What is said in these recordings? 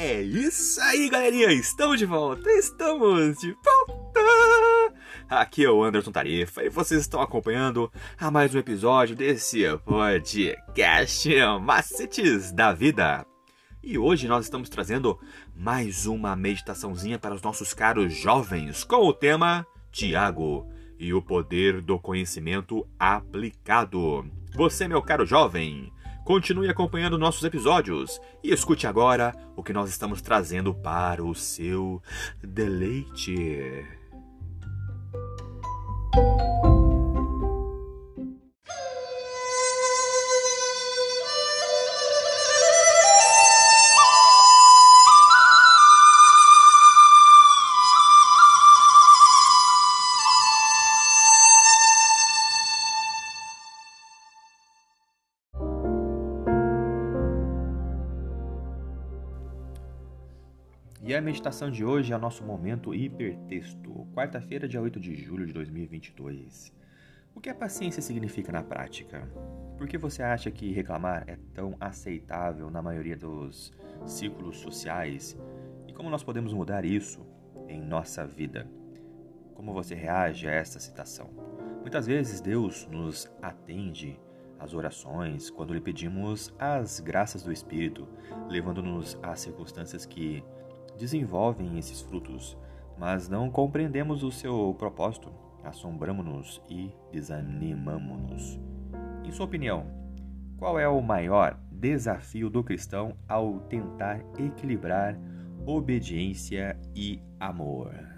É isso aí, galerinha! Estamos de volta! Estamos de volta! Aqui é o Anderson Tarifa e vocês estão acompanhando a mais um episódio desse podcast Macetes da Vida. E hoje nós estamos trazendo mais uma meditaçãozinha para os nossos caros jovens com o tema Tiago e o poder do conhecimento aplicado. Você, meu caro jovem, Continue acompanhando nossos episódios e escute agora o que nós estamos trazendo para o seu deleite. E a meditação de hoje é o nosso momento hipertexto, quarta-feira, dia 8 de julho de 2022. O que a paciência significa na prática? Por que você acha que reclamar é tão aceitável na maioria dos círculos sociais? E como nós podemos mudar isso em nossa vida? Como você reage a essa citação? Muitas vezes Deus nos atende às orações quando lhe pedimos as graças do Espírito, levando-nos a circunstâncias que desenvolvem esses frutos, mas não compreendemos o seu propósito, assombramos-nos e desanimamos-nos. Em sua opinião, qual é o maior desafio do cristão ao tentar equilibrar obediência e amor?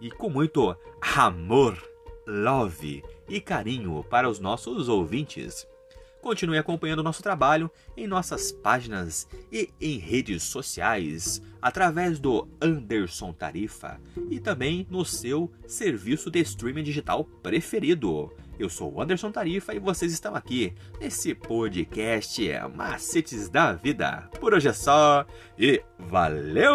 e com muito amor, love e carinho para os nossos ouvintes. Continue acompanhando nosso trabalho em nossas páginas e em redes sociais, através do Anderson Tarifa e também no seu serviço de streaming digital preferido. Eu sou Anderson Tarifa e vocês estão aqui nesse podcast Macetes da Vida. Por hoje é só e valeu!